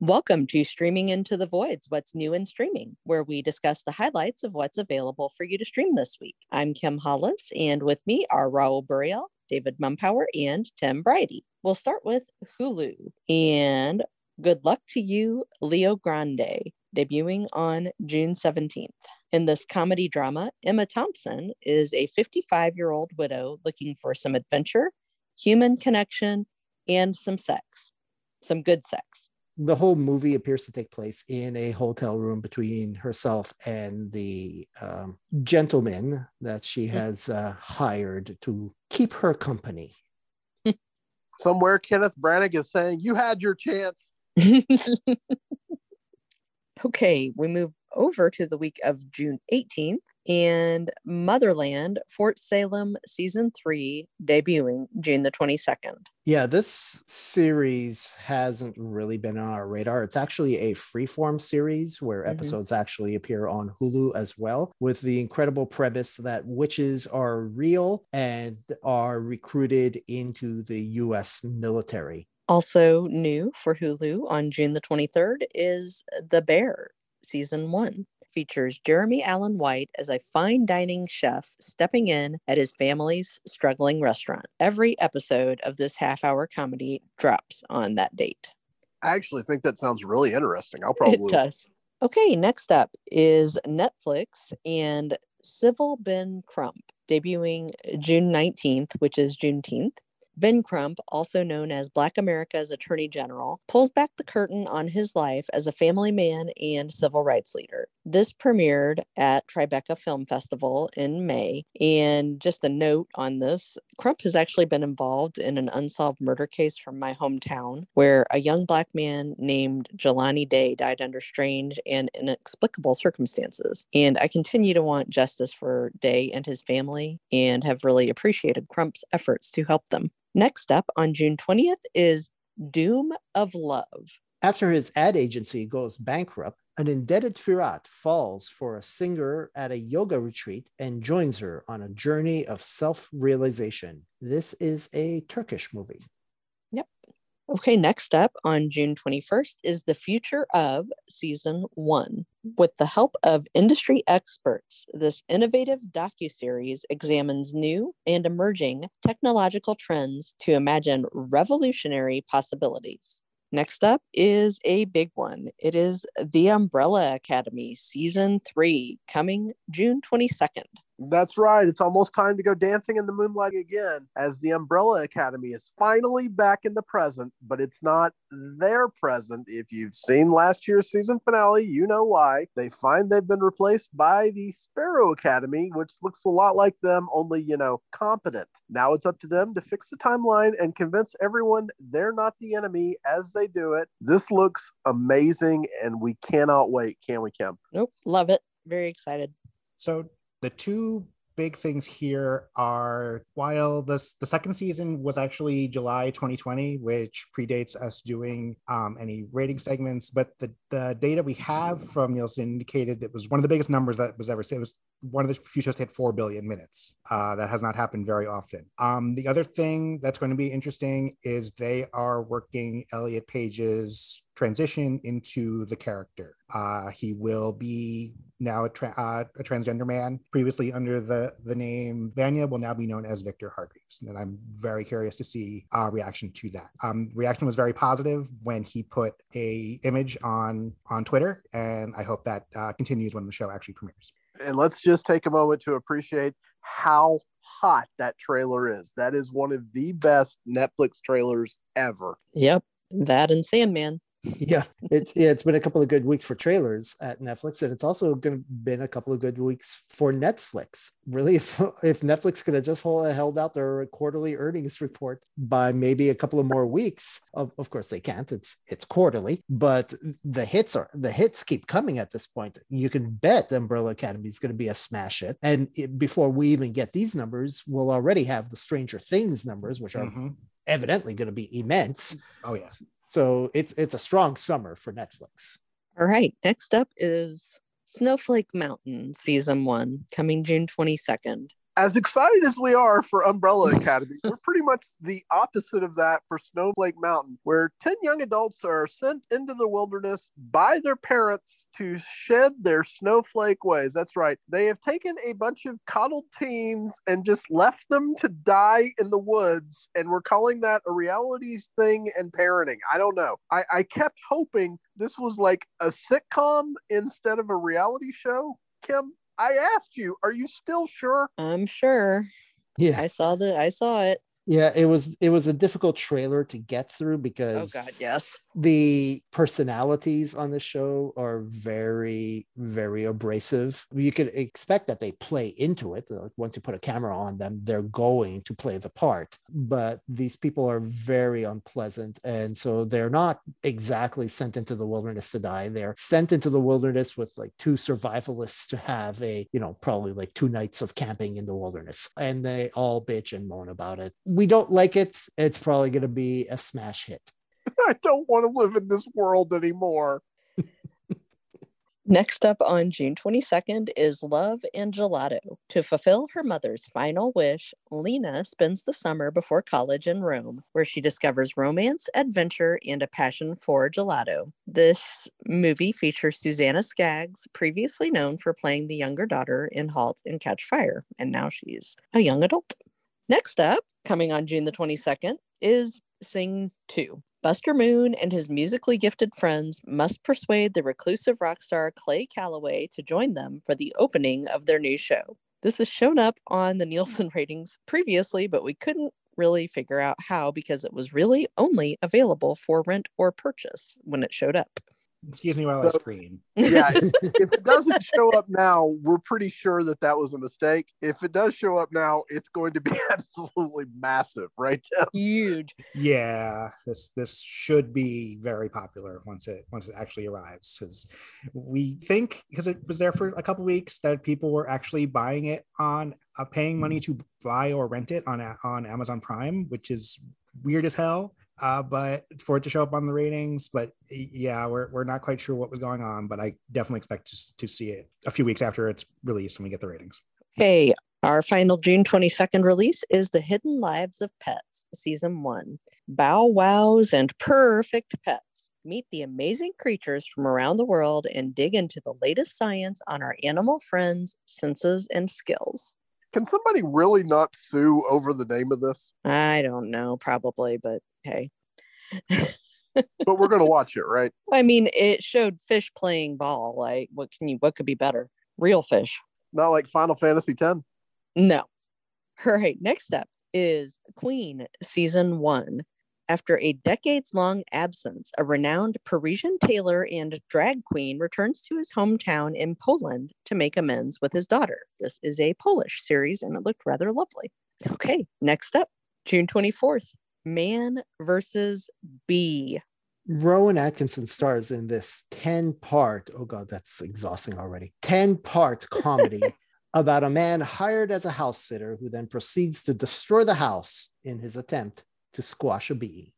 Welcome to Streaming Into the Voids What's New in Streaming, where we discuss the highlights of what's available for you to stream this week. I'm Kim Hollis, and with me are Raul Burial, David Mumpower, and Tim Briody. We'll start with Hulu. And good luck to you, Leo Grande, debuting on June 17th. In this comedy drama, Emma Thompson is a 55 year old widow looking for some adventure, human connection, and some sex, some good sex the whole movie appears to take place in a hotel room between herself and the um, gentleman that she mm-hmm. has uh, hired to keep her company. Somewhere, Kenneth Branagh is saying, You had your chance. okay, we move over to the week of June 18th and Motherland Fort Salem season three debuting June the 22nd. Yeah, this series hasn't really been on our radar. It's actually a freeform series where mm-hmm. episodes actually appear on Hulu as well, with the incredible premise that witches are real and are recruited into the US military. Also new for Hulu on June the 23rd is The Bear season one features Jeremy Allen White as a fine dining chef stepping in at his family's struggling restaurant. Every episode of this half hour comedy drops on that date. I actually think that sounds really interesting. I'll probably. It does. Okay, next up is Netflix and Civil Ben Crump, debuting June 19th, which is Juneteenth. Ben Crump, also known as Black America's Attorney General, pulls back the curtain on his life as a family man and civil rights leader. This premiered at Tribeca Film Festival in May. And just a note on this Crump has actually been involved in an unsolved murder case from my hometown where a young Black man named Jelani Day died under strange and inexplicable circumstances. And I continue to want justice for Day and his family and have really appreciated Crump's efforts to help them. Next up on June 20th is Doom of Love. After his ad agency goes bankrupt, an indebted Firat falls for a singer at a yoga retreat and joins her on a journey of self realization. This is a Turkish movie. Yep. Okay, next up on June 21st is the future of season one. With the help of industry experts, this innovative docu-series examines new and emerging technological trends to imagine revolutionary possibilities. Next up is a big one. It is The Umbrella Academy season three, coming June 22nd. That's right. It's almost time to go dancing in the moonlight again as the Umbrella Academy is finally back in the present, but it's not their present. If you've seen last year's season finale, you know why. They find they've been replaced by the Sparrow Academy, which looks a lot like them, only, you know, competent. Now it's up to them to fix the timeline and convince everyone they're not the enemy as they do it. This looks amazing and we cannot wait, can we, Kim? Nope. Love it. Very excited. So the two big things here are while this the second season was actually July 2020, which predates us doing um, any rating segments, but the, the data we have from Nielsen indicated it was one of the biggest numbers that was ever seen. It was one of the few shows to hit 4 billion minutes. Uh, that has not happened very often. Um, the other thing that's going to be interesting is they are working Elliot Page's transition into the character. Uh, he will be now a, tra- uh, a, transgender man. Previously under the, the name Vanya will now be known as Victor Hargreaves. And I'm very curious to see a reaction to that. Um, reaction was very positive when he put a image on, on Twitter. And I hope that uh, continues when the show actually premieres and let's just take a moment to appreciate how hot that trailer is. That is one of the best Netflix trailers ever. Yep. That and Sandman yeah, it's yeah, it's been a couple of good weeks for trailers at Netflix, and it's also going to been a couple of good weeks for Netflix. Really, if if Netflix could have just hold, held out their quarterly earnings report by maybe a couple of more weeks, of, of course they can't. It's it's quarterly, but the hits are the hits keep coming at this point. You can bet Umbrella Academy is going to be a smash hit, and it, before we even get these numbers, we'll already have the Stranger Things numbers, which are. Mm-hmm evidently going to be immense. Oh yes. So it's it's a strong summer for Netflix. All right. Next up is Snowflake Mountain season one, coming June 22nd. As excited as we are for Umbrella Academy, we're pretty much the opposite of that for Snowflake Mountain, where 10 young adults are sent into the wilderness by their parents to shed their snowflake ways. That's right. They have taken a bunch of coddled teens and just left them to die in the woods. And we're calling that a reality thing and parenting. I don't know. I, I kept hoping this was like a sitcom instead of a reality show. Kim, I asked you, are you still sure? I'm sure. Yeah. I saw the I saw it. Yeah, it was it was a difficult trailer to get through because Oh god, yes. The personalities on the show are very very abrasive. You could expect that they play into it. Once you put a camera on them they're going to play the part. But these people are very unpleasant. And so they're not exactly sent into the wilderness to die. They're sent into the wilderness with like two survivalists to have a you know probably like two nights of camping in the wilderness. And they all bitch and moan about it. We don't like it. It's probably going to be a smash hit I don't want to live in this world anymore. Next up on June 22nd is Love and Gelato. To fulfill her mother's final wish, Lena spends the summer before college in Rome, where she discovers romance, adventure, and a passion for gelato. This movie features Susanna Skaggs, previously known for playing the younger daughter in Halt and Catch Fire, and now she's a young adult. Next up, coming on June the 22nd, is Sing 2. Buster Moon and his musically gifted friends must persuade the reclusive rock star Clay Calloway to join them for the opening of their new show. This has shown up on the Nielsen ratings previously, but we couldn't really figure out how because it was really only available for rent or purchase when it showed up. Excuse me while I scream. Yeah, if, if it doesn't show up now, we're pretty sure that that was a mistake. If it does show up now, it's going to be absolutely massive, right? Tim? Huge. Yeah, this this should be very popular once it once it actually arrives because we think because it was there for a couple weeks that people were actually buying it on uh, paying money to buy or rent it on on Amazon Prime, which is weird as hell. Uh, but for it to show up on the ratings, but yeah, we're, we're not quite sure what was going on, but I definitely expect to, to see it a few weeks after it's released when we get the ratings. Okay, our final June 22nd release is The Hidden Lives of Pets, Season 1. Bow wows and perfect pets. Meet the amazing creatures from around the world and dig into the latest science on our animal friends' senses and skills. Can somebody really not sue over the name of this? I don't know, probably, but hey. But we're going to watch it, right? I mean, it showed fish playing ball. Like, what can you, what could be better? Real fish. Not like Final Fantasy X. No. All right, next up is Queen Season 1. After a decades long absence, a renowned Parisian tailor and drag queen returns to his hometown in Poland to make amends with his daughter. This is a Polish series and it looked rather lovely. Okay, next up, June 24th Man versus Bee. Rowan Atkinson stars in this 10 part, oh God, that's exhausting already, 10 part comedy about a man hired as a house sitter who then proceeds to destroy the house in his attempt to squash a bee.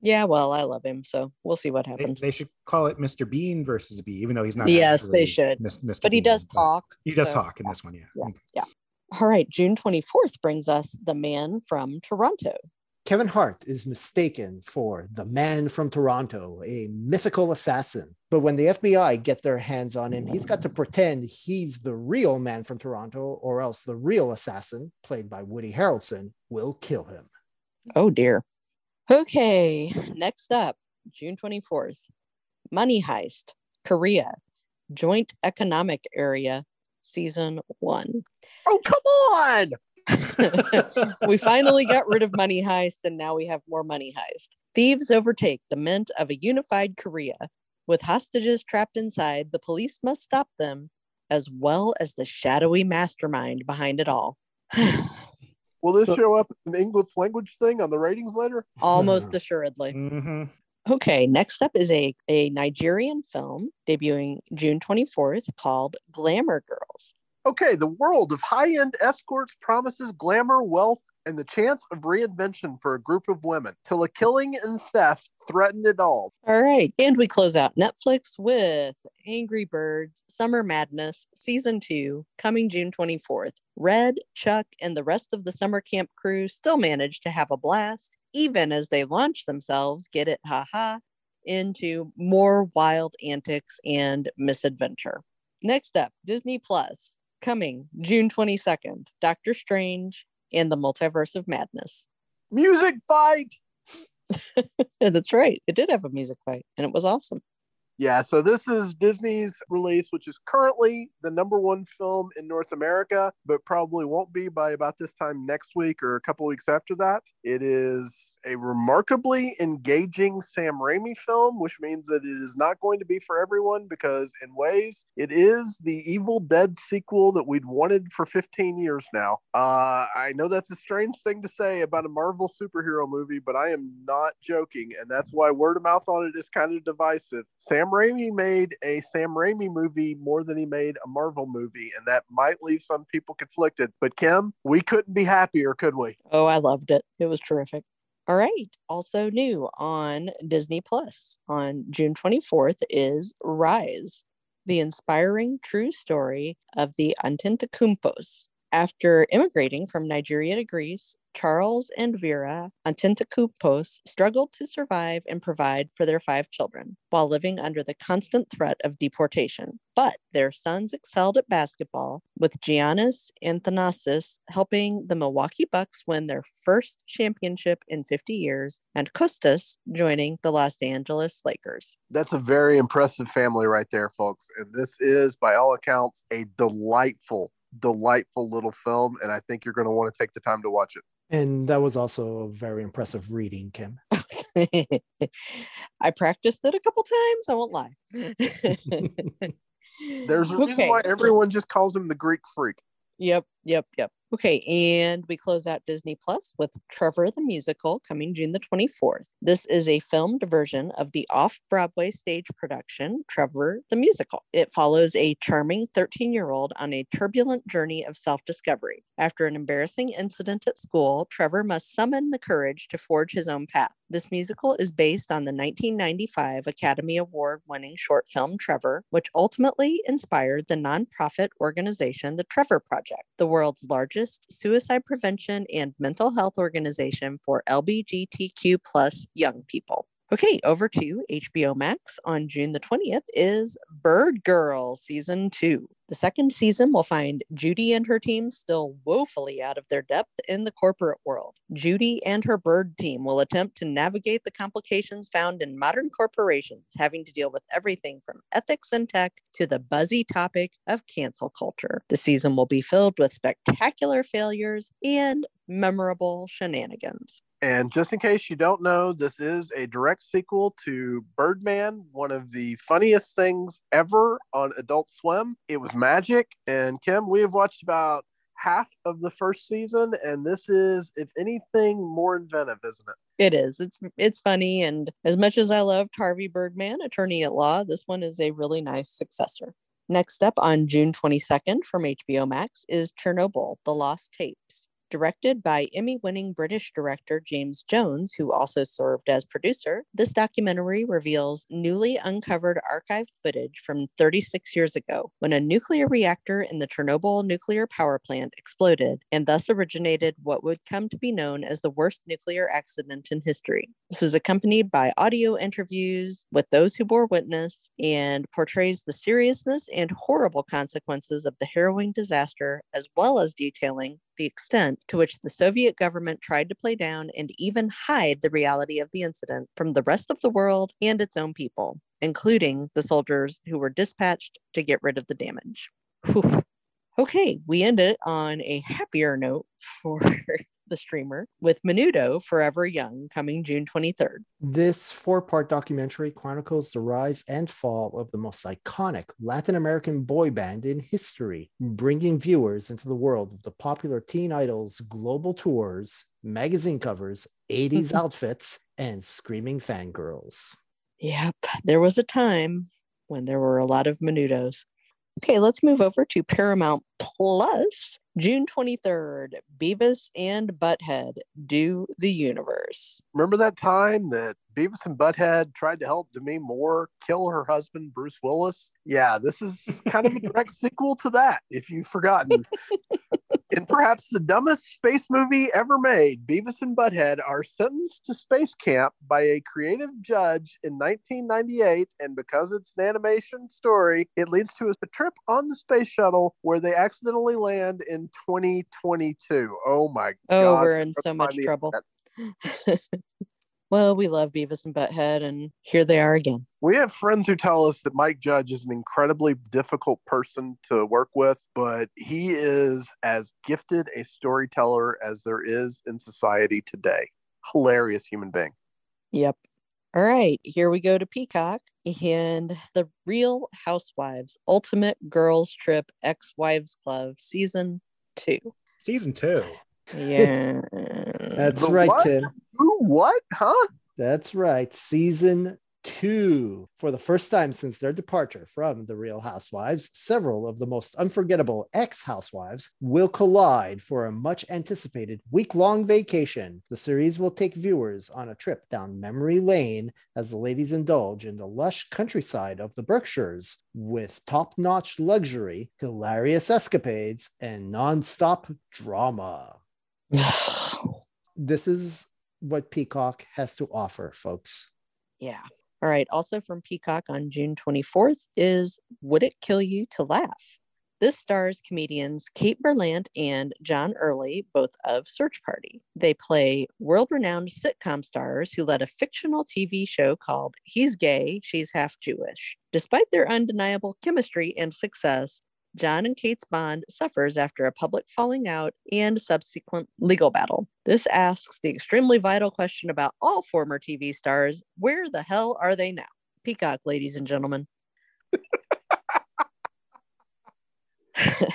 Yeah, well, I love him, so we'll see what happens. they should call it Mr. Bean versus Bee, even though he's not. Yes, they should. Mis- Mr. But he does but talk. He does so- talk in this one, yeah. Yeah, mm. yeah. All right, June 24th brings us The Man from Toronto. Kevin Hart is mistaken for the man from Toronto, a mythical assassin. But when the FBI get their hands on him, he's got to pretend he's the real man from Toronto, or else the real assassin, played by Woody Harrelson, will kill him. Oh dear. Okay, next up, June 24th. Money Heist, Korea, Joint Economic Area, Season 1. Oh, come on! we finally got rid of Money Heist and now we have more Money Heist. Thieves overtake the mint of a unified Korea. With hostages trapped inside, the police must stop them, as well as the shadowy mastermind behind it all. Will this So- show up in English language thing on the ratings later? Almost assuredly. Mhm. Okay, next up is a, a Nigerian film debuting June 24th called Glamour Girls. Okay, the world of high end escorts promises glamour, wealth, and the chance of reinvention for a group of women till a killing and theft threaten it all. All right. And we close out Netflix with Angry Birds Summer Madness Season 2 coming June 24th. Red, Chuck, and the rest of the summer camp crew still manage to have a blast, even as they launch themselves, get it, haha, into more wild antics and misadventure. Next up, Disney Plus coming June 22nd. Doctor Strange and the Multiverse of Madness. Music fight! That's right. It did have a music fight and it was awesome. Yeah, so this is Disney's release, which is currently the number one film in North America, but probably won't be by about this time next week or a couple weeks after that. It is a remarkably engaging Sam Raimi film, which means that it is not going to be for everyone because, in ways, it is the Evil Dead sequel that we'd wanted for 15 years now. Uh, I know that's a strange thing to say about a Marvel superhero movie, but I am not joking, and that's why word of mouth on it is kind of divisive. Sam Raimi made a Sam Raimi movie more than he made a Marvel movie, and that might leave some people conflicted. But Kim, we couldn't be happier, could we? Oh, I loved it. It was terrific. All right. Also new on Disney Plus on June 24th is Rise, the inspiring true story of the Antetokounmpos. After immigrating from Nigeria to Greece, Charles and Vera Antetokounmpos struggled to survive and provide for their five children while living under the constant threat of deportation. But their sons excelled at basketball, with Giannis and Thanasis helping the Milwaukee Bucks win their first championship in 50 years, and Kostas joining the Los Angeles Lakers. That's a very impressive family right there, folks. And this is, by all accounts, a delightful delightful little film, and I think you're going to want to take the time to watch it. And that was also a very impressive reading, Kim. I practiced it a couple times. I won't lie. There's a reason okay. why everyone just calls him the Greek freak. Yep, yep, yep. Okay, and we close out Disney Plus with Trevor the Musical coming June the 24th. This is a filmed version of the off Broadway stage production, Trevor the Musical. It follows a charming 13 year old on a turbulent journey of self discovery. After an embarrassing incident at school, Trevor must summon the courage to forge his own path. This musical is based on the 1995 Academy Award winning short film Trevor, which ultimately inspired the nonprofit organization The Trevor Project, the world's largest largest suicide prevention and mental health organization for LGBTQ plus young people. Okay, over to HBO Max on June the 20th is Birdgirl Season 2. The second season will find Judy and her team still woefully out of their depth in the corporate world. Judy and her bird team will attempt to navigate the complications found in modern corporations, having to deal with everything from ethics and tech to the buzzy topic of cancel culture. The season will be filled with spectacular failures and memorable shenanigans. And just in case you don't know, this is a direct sequel to Birdman, one of the funniest things ever on Adult Swim. It was magic. And Kim, we have watched about half of the first season, and this is, if anything, more inventive, isn't it? It is. It's it's funny, and as much as I loved Harvey Birdman, Attorney at Law, this one is a really nice successor. Next up on June 22nd from HBO Max is Chernobyl: The Lost Tapes. Directed by Emmy winning British director James Jones, who also served as producer, this documentary reveals newly uncovered archived footage from 36 years ago when a nuclear reactor in the Chernobyl nuclear power plant exploded and thus originated what would come to be known as the worst nuclear accident in history. This is accompanied by audio interviews with those who bore witness and portrays the seriousness and horrible consequences of the harrowing disaster, as well as detailing the extent to which the Soviet government tried to play down and even hide the reality of the incident from the rest of the world and its own people, including the soldiers who were dispatched to get rid of the damage. Whew. Okay, we end it on a happier note for the streamer, with Menudo Forever Young coming June 23rd. This four part documentary chronicles the rise and fall of the most iconic Latin American boy band in history, bringing viewers into the world of the popular teen idols, global tours, magazine covers, 80s outfits, and screaming fangirls. Yep, there was a time when there were a lot of Menudos. Okay, let's move over to Paramount Plus, June 23rd, Beavis and Butthead do the universe. Remember that time that Beavis and Butthead tried to help Demi Moore kill her husband, Bruce Willis? Yeah, this is kind of a direct sequel to that, if you've forgotten. In perhaps the dumbest space movie ever made, Beavis and Butthead are sentenced to space camp by a creative judge in 1998. And because it's an animation story, it leads to a trip on the space shuttle where they accidentally land in 2022. Oh my Oh, God. Oh, we're in so much trouble. well, we love Beavis and Butthead, and here they are again. We have friends who tell us that Mike Judge is an incredibly difficult person to work with, but he is as gifted a storyteller as there is in society today. Hilarious human being. Yep. All right, here we go to Peacock and the Real Housewives Ultimate Girls Trip Ex Wives Club Season 2. Season two. Yeah. That's The right, what? Tim. Who? What? Huh? That's right. Season two. For the first time since their departure from The Real Housewives, several of the most unforgettable ex housewives will collide for a much anticipated week long vacation. The series will take viewers on a trip down memory lane as the ladies indulge in the lush countryside of the Berkshires with top notch luxury, hilarious escapades, and non stop drama. This is what Peacock has to offer, folks. yeah. All right. Also from Peacock on June 24th is Would It Kill You to Laugh? This stars comedians Kate Berlant and John Early, both of Search Party. They play world renowned sitcom stars who led a fictional TV show called He's Gay, She's Half Jewish. Despite their undeniable chemistry and success, John and Kate's bond suffers after a public falling out and subsequent legal battle. This asks the extremely vital question about all former TV stars where the hell are they now? Peacock, ladies and gentlemen.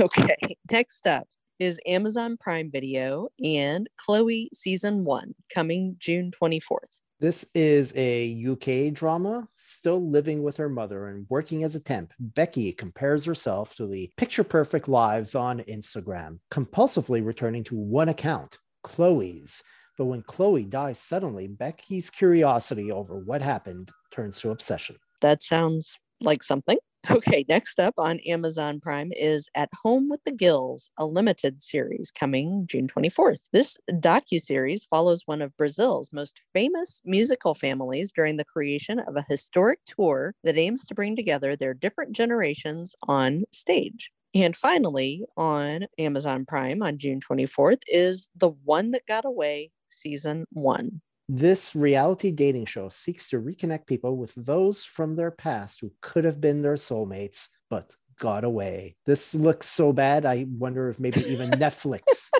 okay, next up is Amazon Prime Video and Chloe Season 1 coming June 24th. This is a UK drama. Still living with her mother and working as a temp, Becky compares herself to the picture perfect lives on Instagram, compulsively returning to one account, Chloe's. But when Chloe dies suddenly, Becky's curiosity over what happened turns to obsession. That sounds like something. Okay, next up on Amazon Prime is At Home with the Gils, a limited series coming June 24th. This docu-series follows one of Brazil's most famous musical families during the creation of a historic tour that aims to bring together their different generations on stage. And finally, on Amazon Prime on June 24th is The One That Got Away Season 1. This reality dating show seeks to reconnect people with those from their past who could have been their soulmates, but got away. This looks so bad. I wonder if maybe even Netflix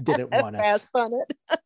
didn't want it. Passed on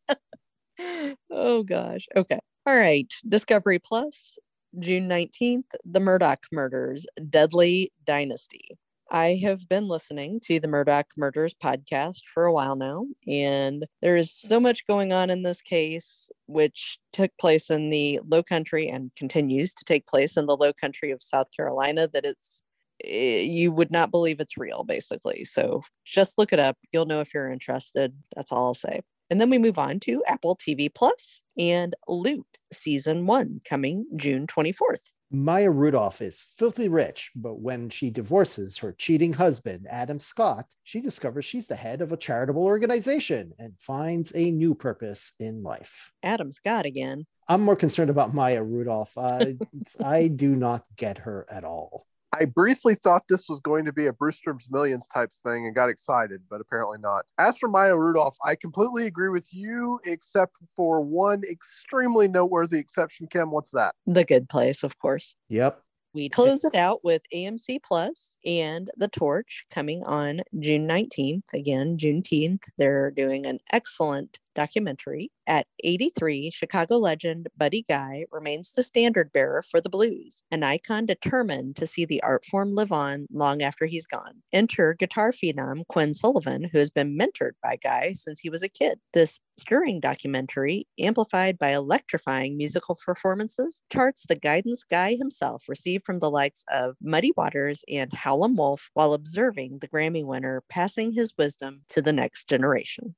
it. oh gosh. Okay. All right. Discovery Plus, June 19th, The Murdaugh Murders, Deadly Dynasty. I have been listening to the Murdaugh Murders podcast for a while now, and there is so much going on in this case, which took place in the low country and continues to take place in the low country of South Carolina, that it's eh, you would not believe it's real, basically. So just look it up. You'll know if you're interested. That's all I'll say. And then we move on to Apple TV Plus and Loot season one coming June 24th. Maya Rudolph is filthy rich, but when she divorces her cheating husband, Adam Scott, she discovers she's the head of a charitable organization and finds a new purpose in life. Adam Scott again. I'm more concerned about Maya Rudolph. I, I do not get her at all. I briefly thought this was going to be a Brewster's Millions type thing and got excited, but apparently not. As for Maya Rudolph, I completely agree with you, except for one extremely noteworthy exception. Kim, what's that? The Good Place, of course. Yep. We close it out with AMC Plus and The Torch coming on June 19th. Again, Juneteenth. They're doing an excellent documentary. At 83, Chicago legend Buddy Guy remains the standard bearer for the blues, an icon determined to see the art form live on long after he's gone. Enter guitar phenom Quinn Sullivan, who has been mentored by Guy since he was a kid. This stirring documentary, amplified by electrifying musical performances, charts the guidance Guy himself received from the likes of Muddy Waters and Howlin' Wolf while observing the Grammy winner passing his wisdom to the next generation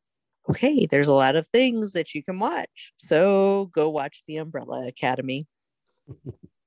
okay, there's a lot of things that you can watch. So go watch The Umbrella Academy.